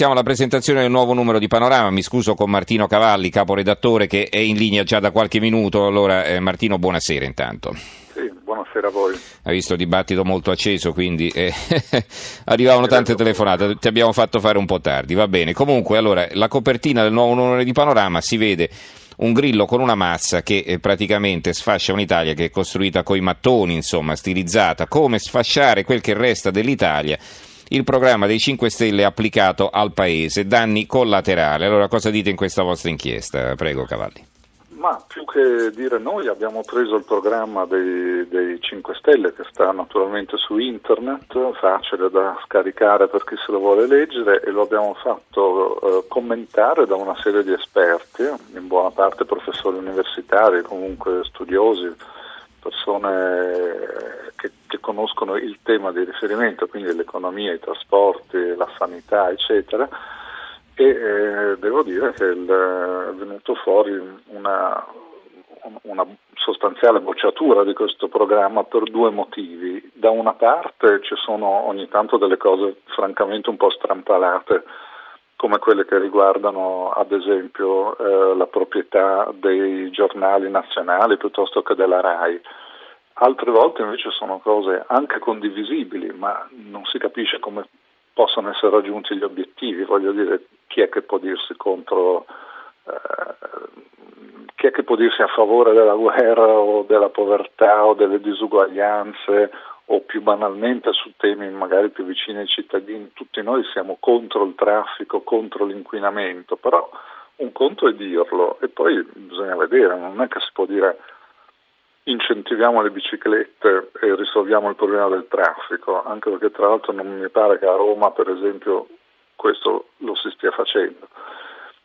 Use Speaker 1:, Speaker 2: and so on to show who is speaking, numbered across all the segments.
Speaker 1: passiamo alla presentazione del nuovo numero di Panorama. Mi scuso con Martino Cavalli, caporedattore, che è in linea già da qualche minuto. Allora, eh, Martino, buonasera intanto.
Speaker 2: Sì, buonasera a voi.
Speaker 1: Ha visto dibattito molto acceso, quindi eh, arrivavano tante telefonate, ti abbiamo fatto fare un po' tardi, va bene. Comunque, allora, la copertina del nuovo numero di Panorama si vede un grillo con una mazza che eh, praticamente sfascia un'Italia che è costruita coi mattoni, insomma, stilizzata, come sfasciare quel che resta dell'Italia il programma dei 5 Stelle applicato al Paese, danni collaterali. Allora cosa dite in questa vostra inchiesta? Prego Cavalli.
Speaker 2: Ma più che dire noi abbiamo preso il programma dei, dei 5 Stelle che sta naturalmente su internet, facile da scaricare per chi se lo vuole leggere e lo abbiamo fatto eh, commentare da una serie di esperti, in buona parte professori universitari, comunque studiosi, persone che, che conoscono il tema di riferimento, quindi l'economia, i trasporti, la sanità, eccetera e eh, devo dire che il, è venuto fuori una, una, sostanziale bocciatura di questo programma per due motivi. Da una parte ci sono ogni tanto delle cose francamente un po' strampalate, come quelle che riguardano ad esempio eh, la proprietà dei giornali nazionali piuttosto che della RAI. Altre volte invece sono cose anche condivisibili, ma non si capisce come possano essere raggiunti gli obiettivi, voglio dire, chi è che può dirsi contro, eh, chi è che può dirsi a favore della guerra o della povertà o delle disuguaglianze o più banalmente su temi magari più vicini ai cittadini, tutti noi siamo contro il traffico, contro l'inquinamento, però un conto è dirlo e poi bisogna vedere, non è che si può dire incentiviamo le biciclette e risolviamo il problema del traffico, anche perché tra l'altro non mi pare che a Roma per esempio questo lo si stia facendo.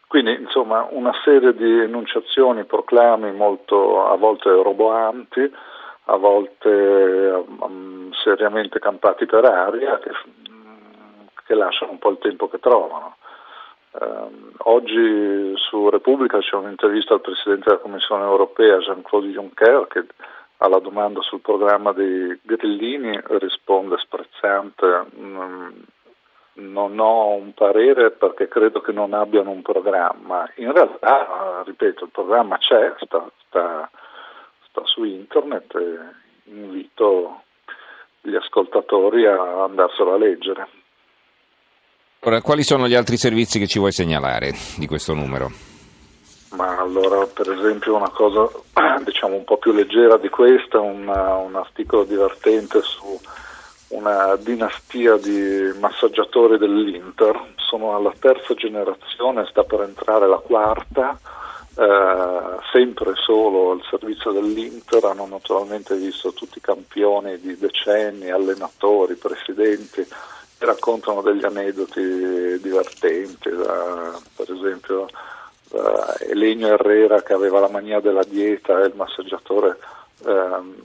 Speaker 2: Quindi insomma una serie di enunciazioni, proclami molto a volte roboanti, a volte um, seriamente campati per aria, che, che lasciano un po' il tempo che trovano. Uh, oggi su Repubblica c'è un'intervista al Presidente della Commissione europea, Jean-Claude Juncker, che alla domanda sul programma dei grillini risponde sprezzante, mm, non ho un parere perché credo che non abbiano un programma. In realtà, ripeto, il programma c'è, sta, sta, sta su internet e invito gli ascoltatori a andarselo a leggere.
Speaker 1: Ora, quali sono gli altri servizi che ci vuoi segnalare di questo numero?
Speaker 2: Ma allora, per esempio, una cosa diciamo un po' più leggera di questa, una, un articolo divertente su una dinastia di massaggiatori dell'Inter, sono alla terza generazione, sta per entrare la quarta, eh, sempre solo al servizio dell'Inter, hanno naturalmente visto tutti i campioni di decenni, allenatori, presidenti raccontano degli aneddoti divertenti, da, per esempio da Elenio Herrera che aveva la mania della dieta e il massaggiatore ehm,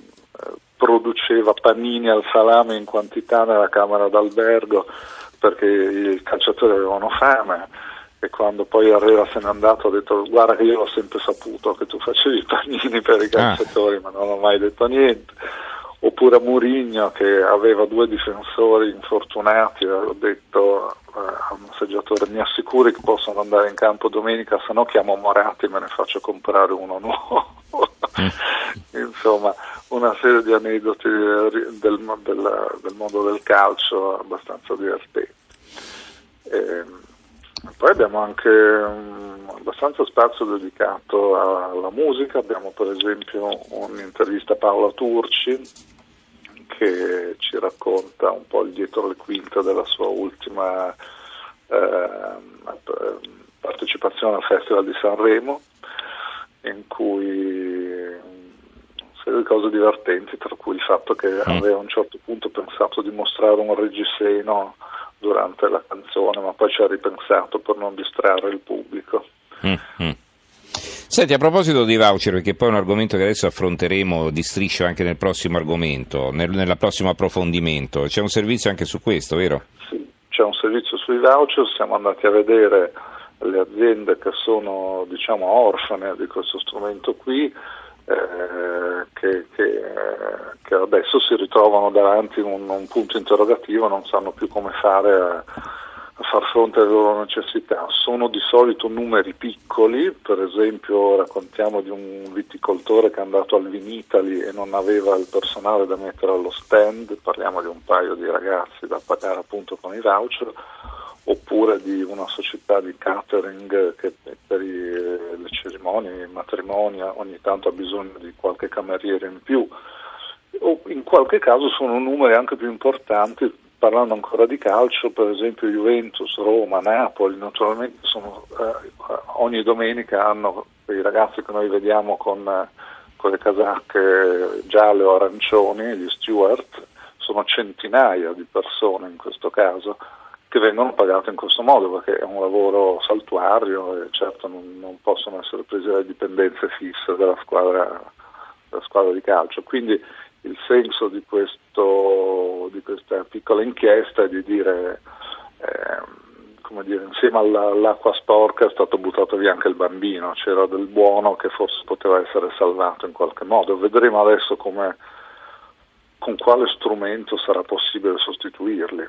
Speaker 2: produceva panini al salame in quantità nella camera d'albergo perché i calciatori avevano fame e quando poi Herrera se n'è andato ha detto guarda che io ho sempre saputo che tu facevi i panini per i ah. calciatori ah. ma non ho mai detto niente oppure a Murigno che aveva due difensori infortunati, ho detto eh, al massaggiatore mi assicuri che possono andare in campo domenica, se no chiamo Moratti e me ne faccio comprare uno nuovo. Mm. Insomma, una serie di aneddoti del, del, del, mondo del calcio abbastanza divertenti. E, ehm, poi abbiamo anche um, abbastanza spazio dedicato alla musica, abbiamo per esempio un'intervista a Paola Turci che ci racconta un po' il dietro le quinte della sua ultima eh, partecipazione al Festival di Sanremo, in cui di cose divertenti, tra cui il fatto che mm. aveva a un certo punto pensato di mostrare un reggiseno durante la canzone, ma poi ci ha ripensato per non distrarre il pubblico.
Speaker 1: Senti, a proposito dei voucher, perché poi è un argomento che adesso affronteremo di striscio anche nel prossimo argomento, nel, nel prossimo approfondimento, c'è un servizio anche su questo, vero?
Speaker 2: Sì, c'è un servizio sui voucher, siamo andati a vedere le aziende che sono diciamo orfane di questo strumento qui, eh, che, che, che, adesso si ritrovano davanti a un, un, punto interrogativo, non sanno più come fare a, far fronte alle loro necessità. Sono di solito numeri piccoli, per esempio raccontiamo di un viticoltore che è andato al Vinitali e non aveva il personale da mettere allo stand, parliamo di un paio di ragazzi da pagare appunto con i voucher, oppure di una società di catering che per le cerimonie, i matrimoni ogni tanto ha bisogno di qualche cameriere in più o in qualche caso sono numeri anche più importanti parlando ancora di calcio, per esempio Juventus, Roma, Napoli, naturalmente sono, eh, ogni domenica hanno quei ragazzi che noi vediamo con, eh, con le casacche gialle o arancioni, gli steward, sono centinaia di persone in questo caso che vengono pagate in questo modo perché è un lavoro saltuario e certo non, non possono essere prese le dipendenze fisse della squadra, della squadra di calcio. Quindi il senso di, questo, di questa piccola inchiesta è di dire, eh, dire, insieme alla, all'acqua sporca è stato buttato via anche il bambino, c'era del buono che forse poteva essere salvato in qualche modo. Vedremo adesso come, con quale strumento sarà possibile sostituirli.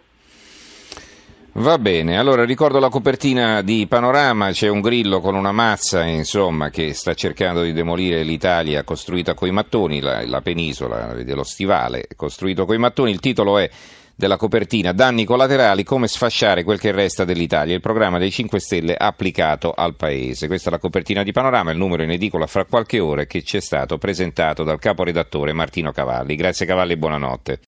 Speaker 1: Va bene, allora ricordo la copertina di Panorama, c'è un grillo con una mazza insomma, che sta cercando di demolire l'Italia costruita coi mattoni, la, la penisola dello stivale costruito coi mattoni, il titolo è della copertina Danni collaterali, come sfasciare quel che resta dell'Italia, il programma dei 5 Stelle applicato al Paese. Questa è la copertina di Panorama, il numero in edicola fra qualche ora che ci è stato presentato dal caporedattore Martino Cavalli. Grazie Cavalli e buonanotte.